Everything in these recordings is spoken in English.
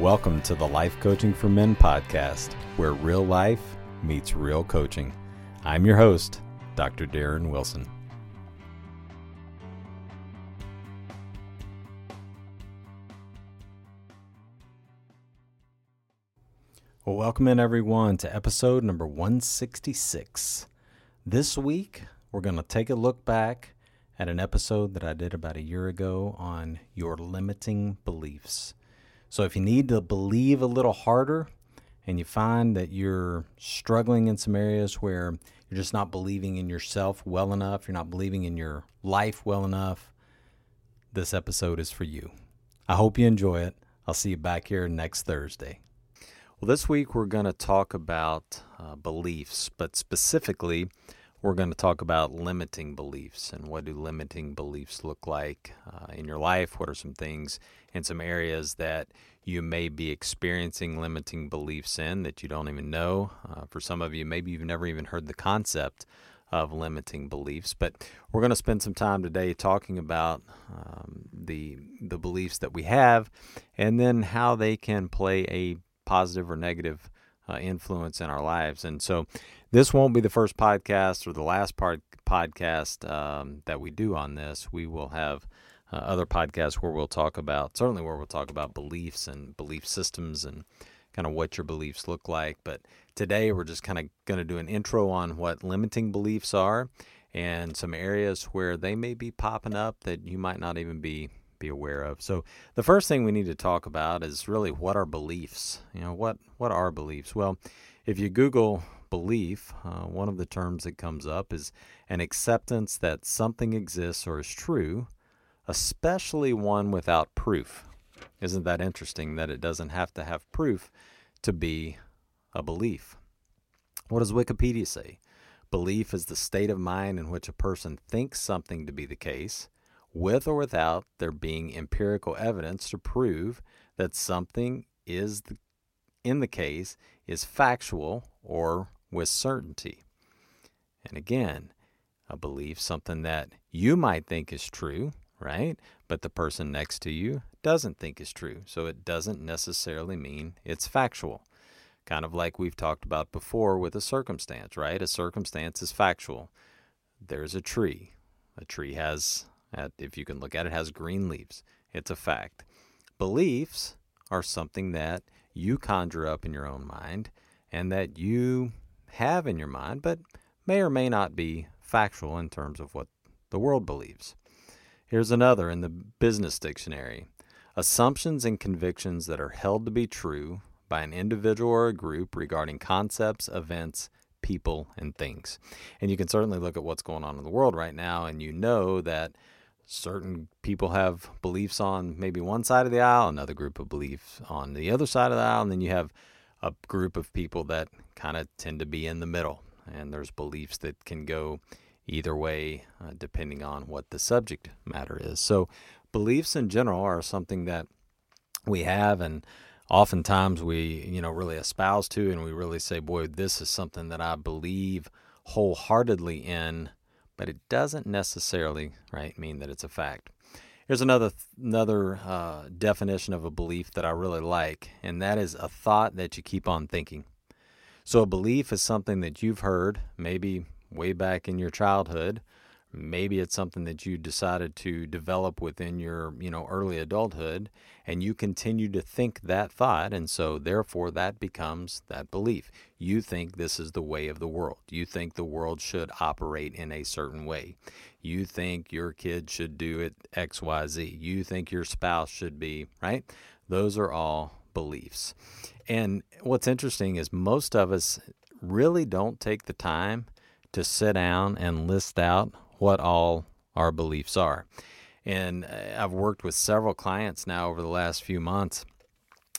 Welcome to the Life Coaching for Men podcast, where real life meets real coaching. I'm your host, Dr. Darren Wilson. Well, welcome in everyone to episode number 166. This week, we're going to take a look back at an episode that I did about a year ago on your limiting beliefs. So if you need to believe a little harder and you find that you're struggling in some areas where you're just not believing in yourself well enough, you're not believing in your life well enough, this episode is for you. I hope you enjoy it. I'll see you back here next Thursday. Well, this week we're going to talk about uh, beliefs, but specifically, we're going to talk about limiting beliefs and what do limiting beliefs look like uh, in your life? What are some things in some areas that you may be experiencing limiting beliefs in that you don't even know. Uh, for some of you, maybe you've never even heard the concept of limiting beliefs. But we're going to spend some time today talking about um, the the beliefs that we have, and then how they can play a positive or negative uh, influence in our lives. And so, this won't be the first podcast or the last part podcast um, that we do on this. We will have uh, other podcasts where we'll talk about, certainly where we'll talk about beliefs and belief systems and kind of what your beliefs look like. But today we're just kind of going to do an intro on what limiting beliefs are and some areas where they may be popping up that you might not even be be aware of. So the first thing we need to talk about is really what are beliefs? You know, what what are beliefs? Well, if you Google belief, uh, one of the terms that comes up is an acceptance that something exists or is true especially one without proof. Isn't that interesting that it doesn't have to have proof to be a belief? What does Wikipedia say? Belief is the state of mind in which a person thinks something to be the case, with or without there being empirical evidence to prove that something is the, in the case is factual or with certainty. And again, a belief, something that you might think is true, right? But the person next to you doesn't think is true. So it doesn't necessarily mean it's factual. Kind of like we've talked about before with a circumstance, right? A circumstance is factual. There's a tree. A tree has, if you can look at it, has green leaves. It's a fact. Beliefs are something that you conjure up in your own mind and that you have in your mind, but may or may not be factual in terms of what the world believes. Here's another in the business dictionary assumptions and convictions that are held to be true by an individual or a group regarding concepts, events, people, and things. And you can certainly look at what's going on in the world right now, and you know that certain people have beliefs on maybe one side of the aisle, another group of beliefs on the other side of the aisle, and then you have a group of people that kind of tend to be in the middle. And there's beliefs that can go either way, uh, depending on what the subject matter is. So, beliefs in general are something that we have, and oftentimes we, you know, really espouse to, and we really say, boy, this is something that I believe wholeheartedly in, but it doesn't necessarily, right, mean that it's a fact. Here's another another uh, definition of a belief that I really like, and that is a thought that you keep on thinking. So a belief is something that you've heard, maybe way back in your childhood Maybe it's something that you decided to develop within your, you know, early adulthood and you continue to think that thought and so therefore that becomes that belief. You think this is the way of the world. You think the world should operate in a certain way. You think your kid should do it XYZ. You think your spouse should be, right? Those are all beliefs. And what's interesting is most of us really don't take the time to sit down and list out what all our beliefs are. And uh, I've worked with several clients now over the last few months.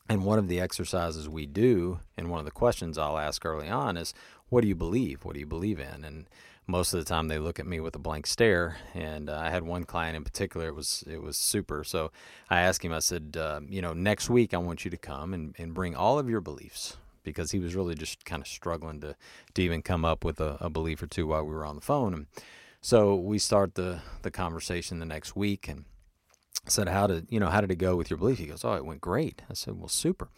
And one of the exercises we do, and one of the questions I'll ask early on is, What do you believe? What do you believe in? And most of the time they look at me with a blank stare. And uh, I had one client in particular; it was it was super. So I asked him. I said, uh, you know, next week I want you to come and, and bring all of your beliefs because he was really just kind of struggling to to even come up with a, a belief or two while we were on the phone. And so we start the the conversation the next week and said, "How did you know? How did it go with your belief?" He goes, "Oh, it went great." I said, "Well, super."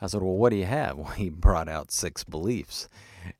I said, "Well, what do you have?" Well, he brought out six beliefs,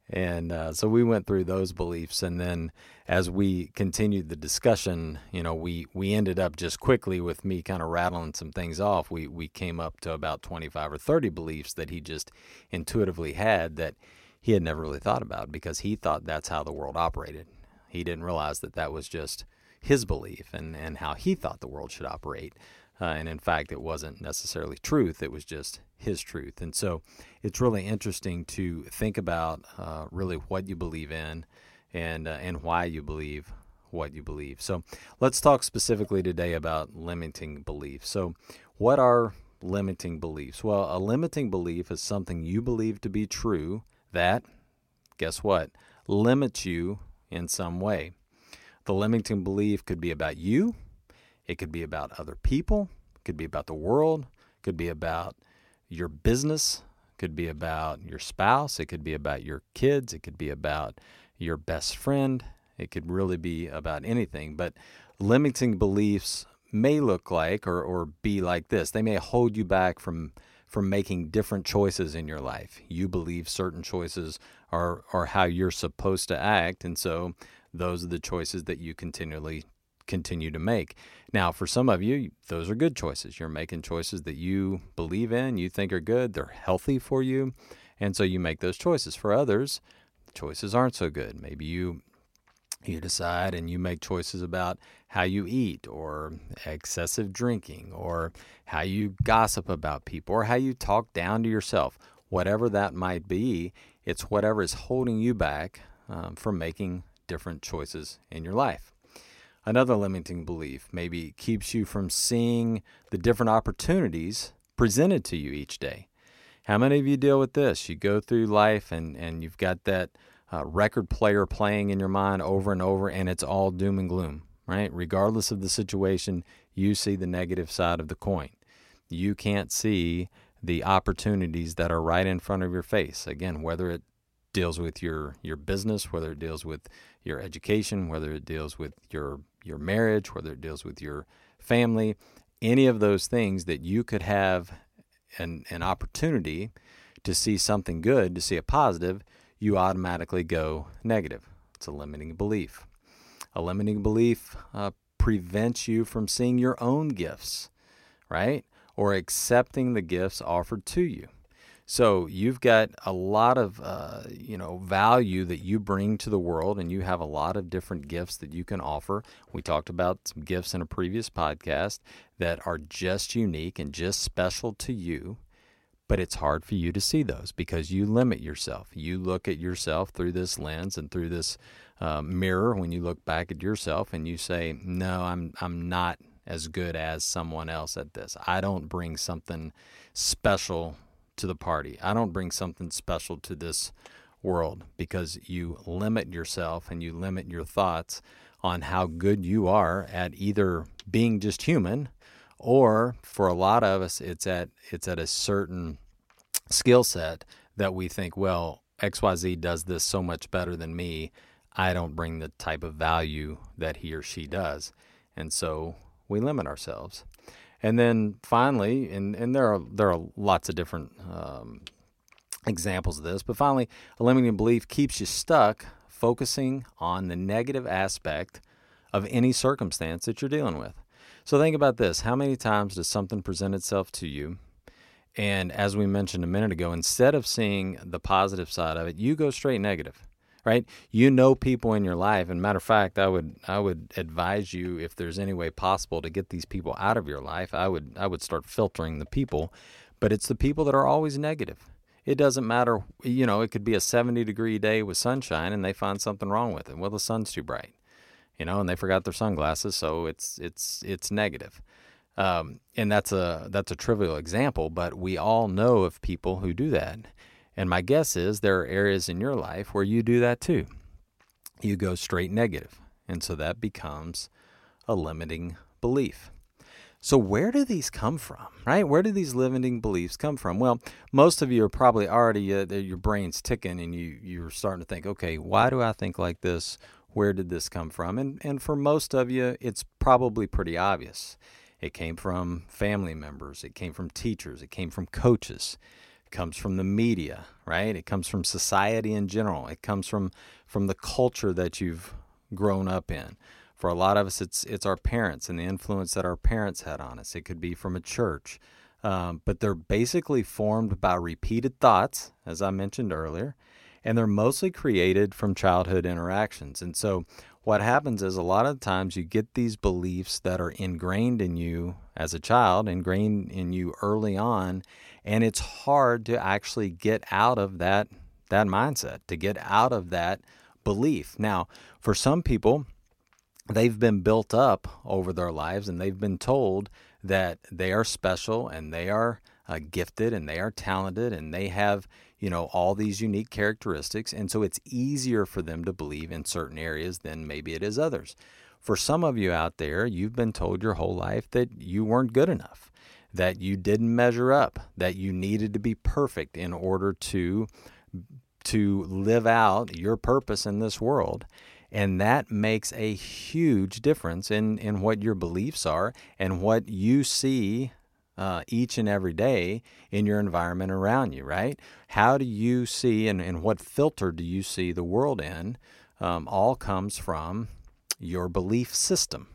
and uh, so we went through those beliefs, and then as we continued the discussion, you know, we we ended up just quickly with me kind of rattling some things off. We we came up to about twenty five or thirty beliefs that he just intuitively had that he had never really thought about because he thought that's how the world operated. He didn't realize that that was just his belief and, and how he thought the world should operate. Uh, and in fact, it wasn't necessarily truth, it was just his truth. And so it's really interesting to think about uh, really what you believe in and, uh, and why you believe what you believe. So let's talk specifically today about limiting beliefs. So, what are limiting beliefs? Well, a limiting belief is something you believe to be true that, guess what, limits you in some way. The limiting belief could be about you, it could be about other people, it could be about the world, it could be about your business, it could be about your spouse, it could be about your kids, it could be about your best friend, it could really be about anything. But limiting beliefs may look like or, or be like this. They may hold you back from from making different choices in your life. You believe certain choices are, are how you're supposed to act, and so those are the choices that you continually continue to make. Now, for some of you, those are good choices. You're making choices that you believe in, you think are good, they're healthy for you, and so you make those choices. For others, choices aren't so good. Maybe you you decide and you make choices about how you eat or excessive drinking or how you gossip about people or how you talk down to yourself. Whatever that might be it's whatever is holding you back um, from making different choices in your life. Another limiting belief maybe keeps you from seeing the different opportunities presented to you each day. How many of you deal with this? You go through life and, and you've got that uh, record player playing in your mind over and over, and it's all doom and gloom, right? Regardless of the situation, you see the negative side of the coin. You can't see the opportunities that are right in front of your face. Again, whether it deals with your your business, whether it deals with your education, whether it deals with your your marriage, whether it deals with your family, any of those things that you could have an an opportunity to see something good, to see a positive, you automatically go negative. It's a limiting belief. A limiting belief uh, prevents you from seeing your own gifts, right? Or accepting the gifts offered to you. So you've got a lot of uh, you know value that you bring to the world, and you have a lot of different gifts that you can offer. We talked about some gifts in a previous podcast that are just unique and just special to you but it's hard for you to see those because you limit yourself. You look at yourself through this lens and through this uh, mirror when you look back at yourself and you say, "No, I'm I'm not as good as someone else at this. I don't bring something special to the party. I don't bring something special to this world because you limit yourself and you limit your thoughts on how good you are at either being just human or for a lot of us it's at it's at a certain skill set that we think, well, XYZ does this so much better than me. I don't bring the type of value that he or she does. And so we limit ourselves. And then finally, and, and there are there are lots of different um, examples of this, but finally, a limiting belief keeps you stuck focusing on the negative aspect of any circumstance that you're dealing with. So think about this how many times does something present itself to you? And as we mentioned a minute ago, instead of seeing the positive side of it, you go straight negative right? You know people in your life, and matter of fact, I would I would advise you if there's any way possible to get these people out of your life, I would I would start filtering the people, but it's the people that are always negative. It doesn't matter, you know, it could be a 70 degree day with sunshine and they find something wrong with it. Well, the sun's too bright, you know, and they forgot their sunglasses, so it's it's it's negative. Um, and that's a that's a trivial example, but we all know of people who do that. And my guess is there are areas in your life where you do that too. You go straight negative, and so that becomes a limiting belief. So, where do these come from, right? Where do these limiting beliefs come from? Well, most of you are probably already, uh, your brain's ticking and you, you're starting to think, okay, why do I think like this? Where did this come from? And, and for most of you, it's probably pretty obvious. It came from family members, it came from teachers, it came from coaches, it comes from the media, right? It comes from society in general, it comes from, from the culture that you've grown up in. For a lot of us, it's it's our parents and the influence that our parents had on us. It could be from a church, um, but they're basically formed by repeated thoughts, as I mentioned earlier, and they're mostly created from childhood interactions. And so, what happens is a lot of times you get these beliefs that are ingrained in you as a child, ingrained in you early on, and it's hard to actually get out of that that mindset, to get out of that belief. Now, for some people, they've been built up over their lives and they've been told that they are special and they are uh, gifted and they are talented and they have you know all these unique characteristics and so it's easier for them to believe in certain areas than maybe it is others. For some of you out there you've been told your whole life that you weren't good enough that you didn't measure up that you needed to be perfect in order to to live out your purpose in this world and that makes a huge difference in, in what your beliefs are and what you see uh, each and every day in your environment around you, right? How do you see and, and what filter do you see the world in? Um, all comes from your belief system.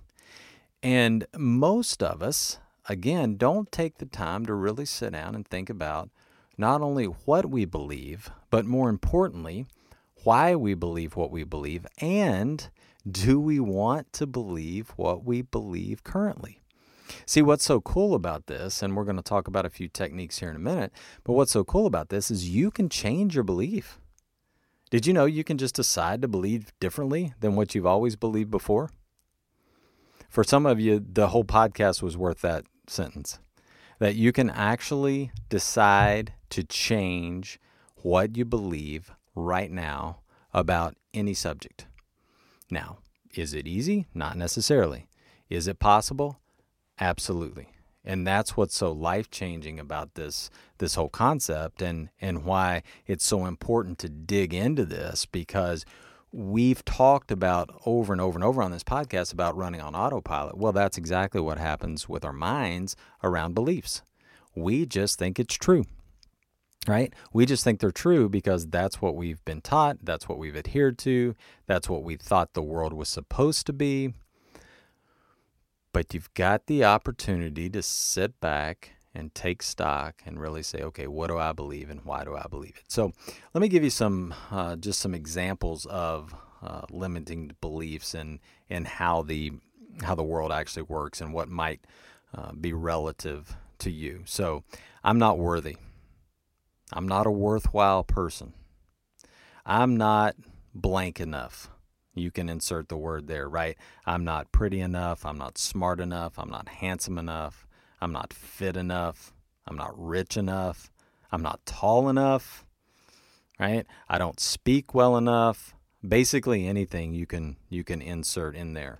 And most of us, again, don't take the time to really sit down and think about not only what we believe, but more importantly, why we believe what we believe, and do we want to believe what we believe currently? See, what's so cool about this, and we're going to talk about a few techniques here in a minute, but what's so cool about this is you can change your belief. Did you know you can just decide to believe differently than what you've always believed before? For some of you, the whole podcast was worth that sentence. That you can actually decide to change what you believe right now about any subject. Now, is it easy? Not necessarily. Is it possible? Absolutely. And that's what's so life-changing about this this whole concept and and why it's so important to dig into this because we've talked about over and over and over on this podcast about running on autopilot. Well, that's exactly what happens with our minds around beliefs. We just think it's true right? We just think they're true because that's what we've been taught, that's what we've adhered to, that's what we thought the world was supposed to be. But you've got the opportunity to sit back and take stock and really say, okay, what do I believe and why do I believe it? So let me give you some, uh, just some examples of uh, limiting beliefs and and how the how the world actually works and what might uh, be relative to you. So I'm not worthy. I'm not a worthwhile person. I'm not blank enough. You can insert the word there, right? I'm not pretty enough. I'm not smart enough. I'm not handsome enough. I'm not fit enough. I'm not rich enough. I'm not tall enough, right? I don't speak well enough. Basically anything you can you can insert in there.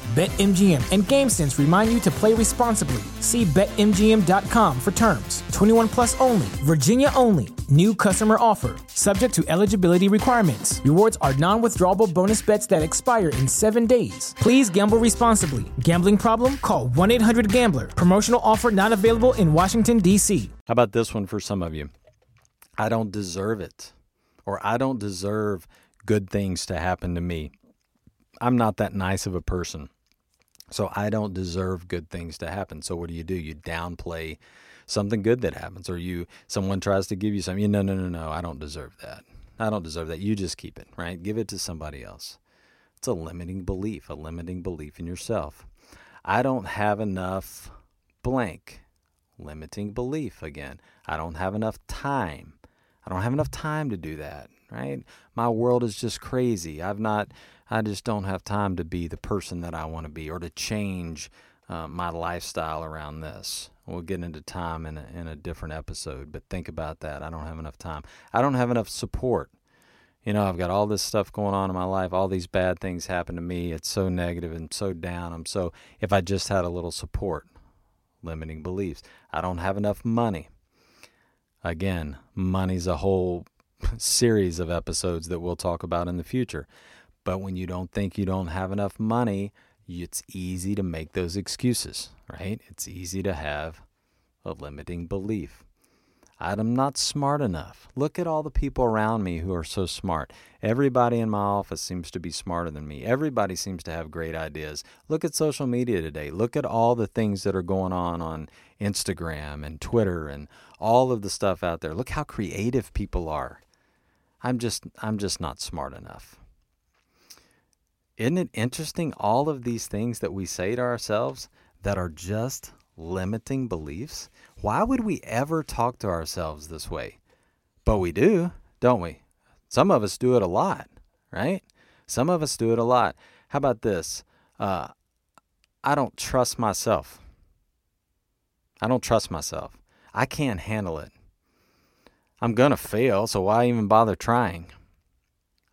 BetMGM and GameSense remind you to play responsibly. See BetMGM.com for terms. 21 plus only, Virginia only. New customer offer, subject to eligibility requirements. Rewards are non withdrawable bonus bets that expire in seven days. Please gamble responsibly. Gambling problem? Call 1 800 Gambler. Promotional offer not available in Washington, D.C. How about this one for some of you? I don't deserve it, or I don't deserve good things to happen to me. I'm not that nice of a person. So I don't deserve good things to happen. So what do you do? You downplay something good that happens, or you someone tries to give you something. You no no no no. I don't deserve that. I don't deserve that. You just keep it right. Give it to somebody else. It's a limiting belief, a limiting belief in yourself. I don't have enough blank. Limiting belief again. I don't have enough time. I don't have enough time to do that, right? My world is just crazy. I've not I just don't have time to be the person that I want to be or to change uh, my lifestyle around this. We'll get into time in a, in a different episode, but think about that. I don't have enough time. I don't have enough support. You know, I've got all this stuff going on in my life, all these bad things happen to me. It's so negative and so down. I'm so, if I just had a little support, limiting beliefs. I don't have enough money. Again, money's a whole series of episodes that we'll talk about in the future. But when you don't think you don't have enough money, it's easy to make those excuses, right? It's easy to have a limiting belief. I'm not smart enough. Look at all the people around me who are so smart. Everybody in my office seems to be smarter than me. Everybody seems to have great ideas. Look at social media today. Look at all the things that are going on on Instagram and Twitter and all of the stuff out there. Look how creative people are. I'm just I'm just not smart enough. Isn't it interesting all of these things that we say to ourselves that are just limiting beliefs? Why would we ever talk to ourselves this way? But we do, don't we? Some of us do it a lot, right? Some of us do it a lot. How about this? Uh, I don't trust myself. I don't trust myself. I can't handle it. I'm going to fail, so why even bother trying?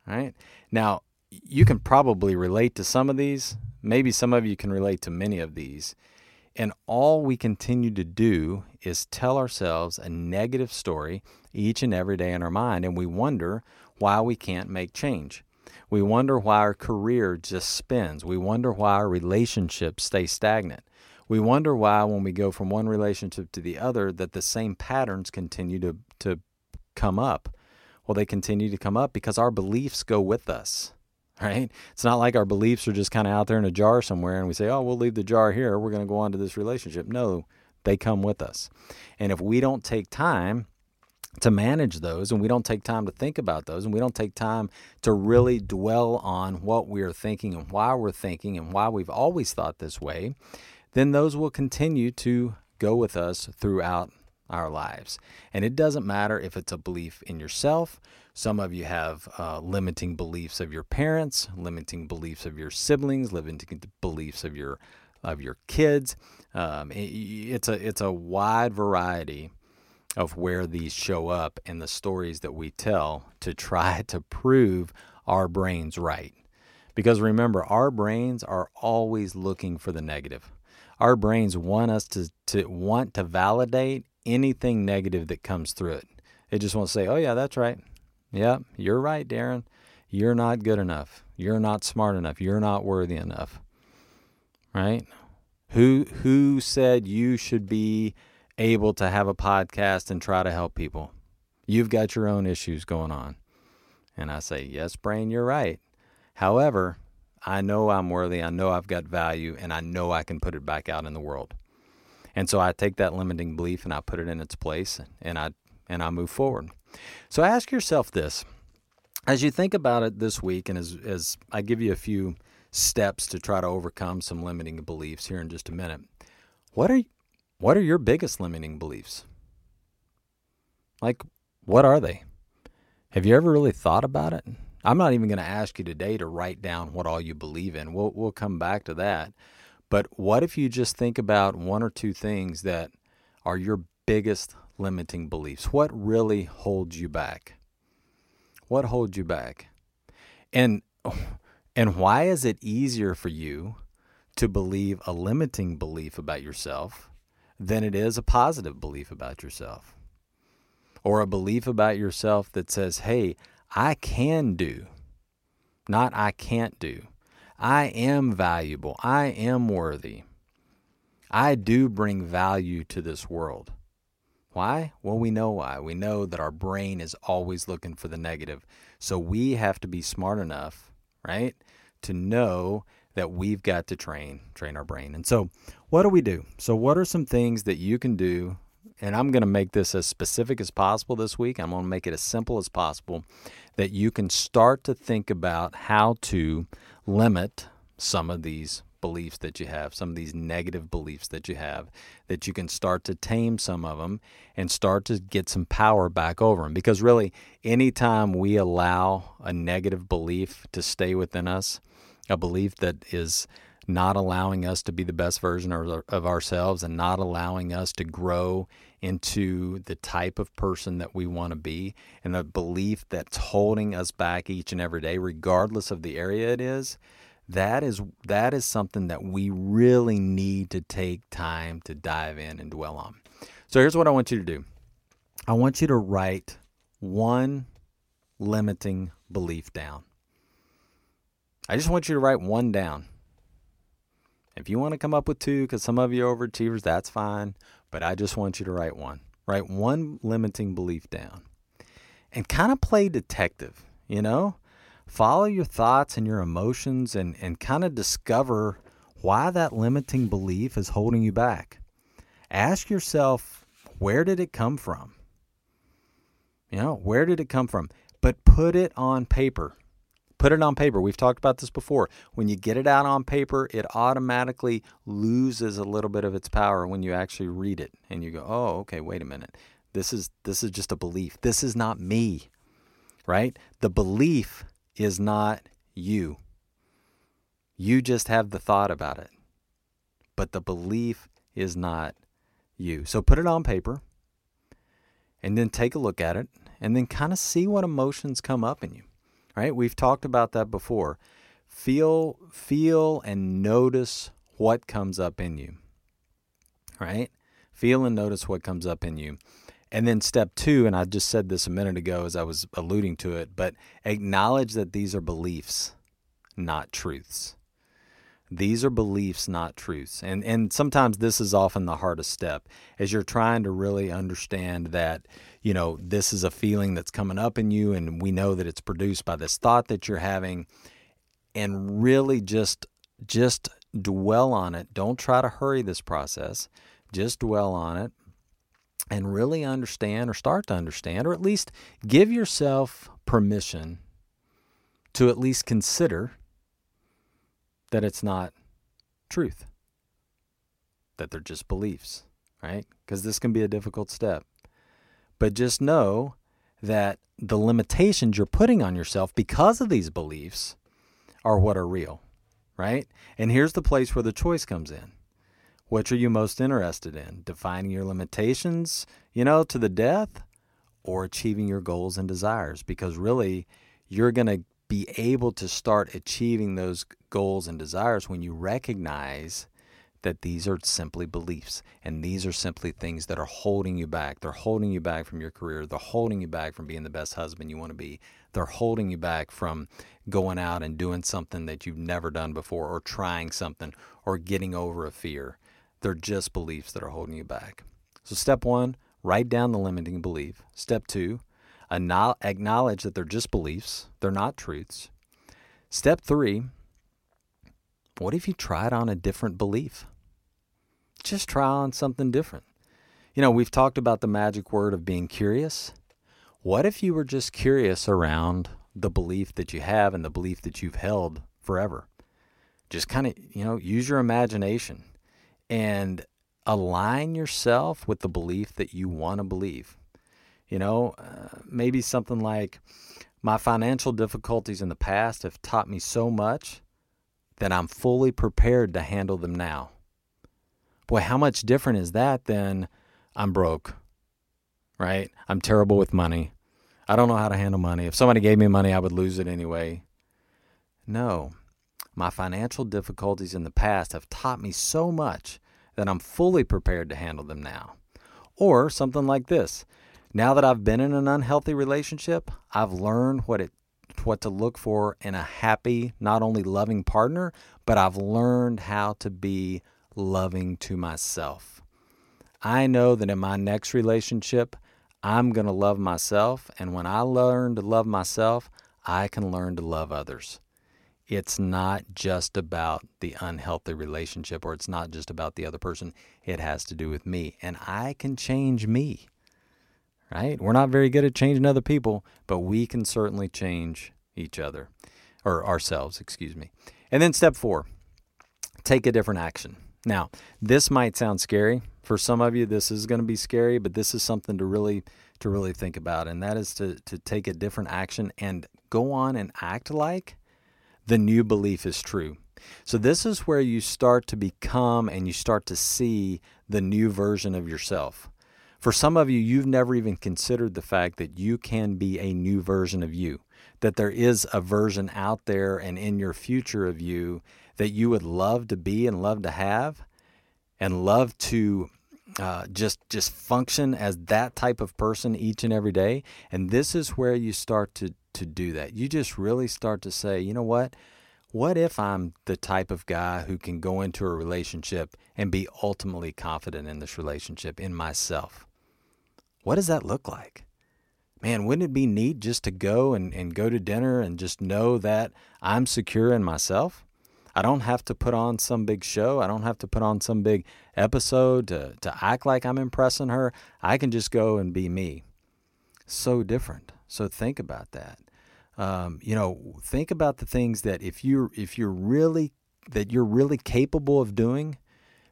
Right? Now, you can probably relate to some of these. Maybe some of you can relate to many of these. And all we continue to do is tell ourselves a negative story each and every day in our mind, and we wonder why we can't make change. We wonder why our career just spins. We wonder why our relationships stay stagnant. We wonder why, when we go from one relationship to the other, that the same patterns continue to, to come up. Well, they continue to come up because our beliefs go with us right? It's not like our beliefs are just kind of out there in a jar somewhere and we say, oh, we'll leave the jar here. We're going to go on to this relationship. No, they come with us. And if we don't take time to manage those and we don't take time to think about those and we don't take time to really dwell on what we're thinking and why we're thinking and why we've always thought this way, then those will continue to go with us throughout our lives. And it doesn't matter if it's a belief in yourself. Some of you have uh, limiting beliefs of your parents, limiting beliefs of your siblings, limiting beliefs of your of your kids. Um, it, it's a it's a wide variety of where these show up and the stories that we tell to try to prove our brains right. Because remember, our brains are always looking for the negative. Our brains want us to, to want to validate anything negative that comes through it. It just won't say, oh, yeah, that's right. Yeah, you're right, Darren. You're not good enough. You're not smart enough. You're not worthy enough. Right? Who who said you should be able to have a podcast and try to help people? You've got your own issues going on. And I say, "Yes, brain, you're right." However, I know I'm worthy. I know I've got value and I know I can put it back out in the world. And so I take that limiting belief and I put it in its place and I and I move forward. So ask yourself this. As you think about it this week and as as I give you a few steps to try to overcome some limiting beliefs here in just a minute. What are what are your biggest limiting beliefs? Like what are they? Have you ever really thought about it? I'm not even going to ask you today to write down what all you believe in. We'll we'll come back to that. But what if you just think about one or two things that are your biggest limiting beliefs? What really holds you back? What holds you back? And and why is it easier for you to believe a limiting belief about yourself than it is a positive belief about yourself? Or a belief about yourself that says, "Hey, I can do, not I can't do. I am valuable. I am worthy. I do bring value to this world. Why? Well, we know why. We know that our brain is always looking for the negative. So we have to be smart enough, right, to know that we've got to train train our brain. And so, what do we do? So, what are some things that you can do and I'm going to make this as specific as possible this week. I'm going to make it as simple as possible that you can start to think about how to limit some of these beliefs that you have, some of these negative beliefs that you have, that you can start to tame some of them and start to get some power back over them. Because really, anytime we allow a negative belief to stay within us, a belief that is not allowing us to be the best version of, ourselves and not allowing us to grow into the type of person that we want to be and the belief that's holding us back each and every day regardless of the area it is that is that is something that we really need to take time to dive in and dwell on. So here's what i want you to do. I want you to write one limiting belief down. I just want you to write one down. If you want to come up with two because some of you are overachievers that's fine but I just want you to write one. Write one limiting belief down and kind of play detective, you know? Follow your thoughts and your emotions and, and kind of discover why that limiting belief is holding you back. Ask yourself, where did it come from? You know, where did it come from? But put it on paper. Put it on paper. We've talked about this before. When you get it out on paper, it automatically loses a little bit of its power when you actually read it and you go, "Oh, okay, wait a minute. This is this is just a belief. This is not me." Right? The belief is not you. You just have the thought about it. But the belief is not you. So put it on paper and then take a look at it and then kind of see what emotions come up in you right? We've talked about that before. Feel feel and notice what comes up in you. Right? Feel and notice what comes up in you. And then step 2 and I just said this a minute ago as I was alluding to it, but acknowledge that these are beliefs, not truths. These are beliefs, not truths. And and sometimes this is often the hardest step as you're trying to really understand that, you know, this is a feeling that's coming up in you and we know that it's produced by this thought that you're having and really just just dwell on it. Don't try to hurry this process. Just dwell on it and really understand or start to understand or at least give yourself permission to at least consider that it's not truth, that they're just beliefs, right? Because this can be a difficult step. But just know that the limitations you're putting on yourself because of these beliefs are what are real, right? And here's the place where the choice comes in. Which are you most interested in? Defining your limitations, you know, to the death or achieving your goals and desires? Because really, you're going to be able to start achieving those goals and desires when you recognize that these are simply beliefs and these are simply things that are holding you back. They're holding you back from your career. They're holding you back from being the best husband you want to be. They're holding you back from going out and doing something that you've never done before or trying something or getting over a fear. They're just beliefs that are holding you back. So, step one, write down the limiting belief. Step two, acknowledge that they're just beliefs, they're not truths. Step three what if you tried on a different belief? just try on something different. You know, we've talked about the magic word of being curious. What if you were just curious around the belief that you have and the belief that you've held forever? Just kind of, you know, use your imagination and align yourself with the belief that you want to believe. You know, uh, maybe something like, my financial difficulties in the past have taught me so much that I'm fully prepared to handle them now. Boy, how much different is that than I'm broke, right? I'm terrible with money. I don't know how to handle money. If somebody gave me money, I would lose it anyway. No, my financial difficulties in the past have taught me so much that I'm fully prepared to handle them now. Or something like this now that I've been in an unhealthy relationship, I've learned what it what to look for in a happy, not only loving partner, but I've learned how to be loving to myself. I know that in my next relationship, I'm going to love myself. And when I learn to love myself, I can learn to love others. It's not just about the unhealthy relationship or it's not just about the other person. It has to do with me. And I can change me right? We're not very good at changing other people, but we can certainly change each other or ourselves, excuse me. And then step four, take a different action. Now, this might sound scary. For some of you, this is going to be scary, but this is something to really to really think about, and that is to to take a different action and go on and act like the new belief is true. So this is where you start to become and you start to see the new version of yourself. For some of you, you've never even considered the fact that you can be a new version of you, that there is a version out there and in your future of you that you would love to be and love to have and love to uh, just just function as that type of person each and every day. And this is where you start to to do that. You just really start to say, you know what? What if I'm the type of guy who can go into a relationship and be ultimately confident in this relationship in myself? What does that look like? Man, wouldn't it be neat just to go and, and go to dinner and just know that I'm secure in myself? I don't have to put on some big show. I don't have to put on some big episode to, to act like I'm impressing her. I can just go and be me. So different. So think about that. Um, you know, think about the things that if you're if you're really that you're really capable of doing,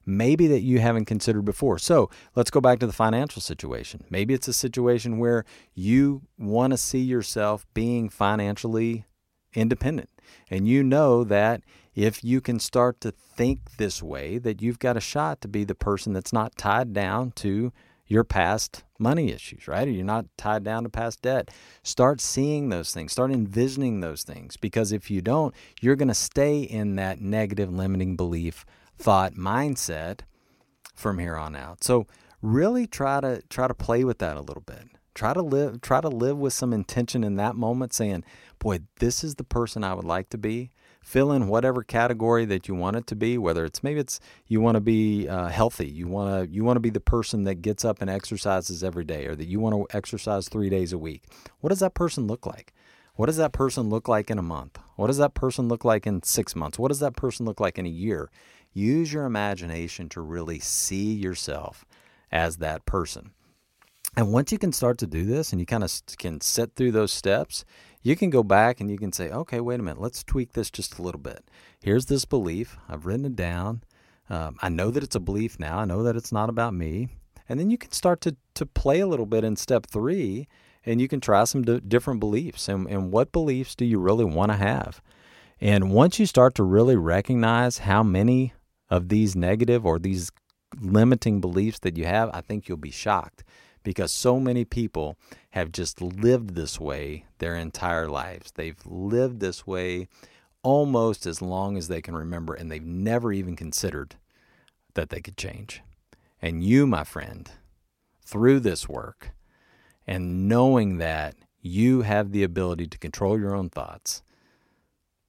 maybe that you haven't considered before. So let's go back to the financial situation. Maybe it's a situation where you want to see yourself being financially independent. And you know that if you can start to think this way, that you've got a shot to be the person that's not tied down to your past money issues, right? Or you're not tied down to past debt. Start seeing those things, start envisioning those things, because if you don't, you're going to stay in that negative limiting belief thought mindset from here on out. So really try to try to play with that a little bit. Try to live try to live with some intention in that moment saying, "Boy, this is the person I would like to be." Fill in whatever category that you want it to be, whether it's maybe it's you want to be uh, healthy, you want to you want to be the person that gets up and exercises every day or that you want to exercise 3 days a week. What does that person look like? What does that person look like in a month? What does that person look like in 6 months? What does that person look like in a year? Use your imagination to really see yourself as that person. And once you can start to do this and you kind of can sit through those steps, you can go back and you can say, okay, wait a minute, let's tweak this just a little bit. Here's this belief. I've written it down. Um, I know that it's a belief now. I know that it's not about me. And then you can start to, to play a little bit in step three and you can try some d- different beliefs. And, and what beliefs do you really want to have? And once you start to really recognize how many of these negative or these limiting beliefs that you have, I think you'll be shocked because so many people have just lived this way their entire lives. They've lived this way almost as long as they can remember, and they've never even considered that they could change. And you, my friend, through this work and knowing that you have the ability to control your own thoughts,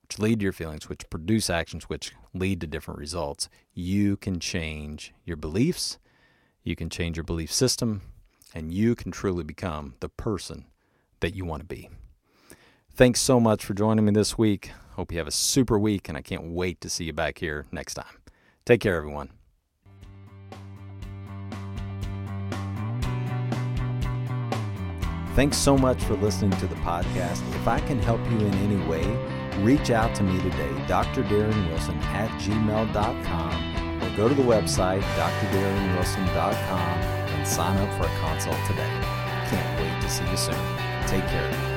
which lead to your feelings, which produce actions, which lead to different results, you can change your beliefs, you can change your belief system, and you can truly become the person that you want to be. Thanks so much for joining me this week. Hope you have a super week, and I can't wait to see you back here next time. Take care, everyone. Thanks so much for listening to the podcast. If I can help you in any way, reach out to me today, Dr. Darren Wilson at gmail.com, or go to the website, drdarrenwilson.com, and sign up for a consult today. Can't wait to see you soon. Take care.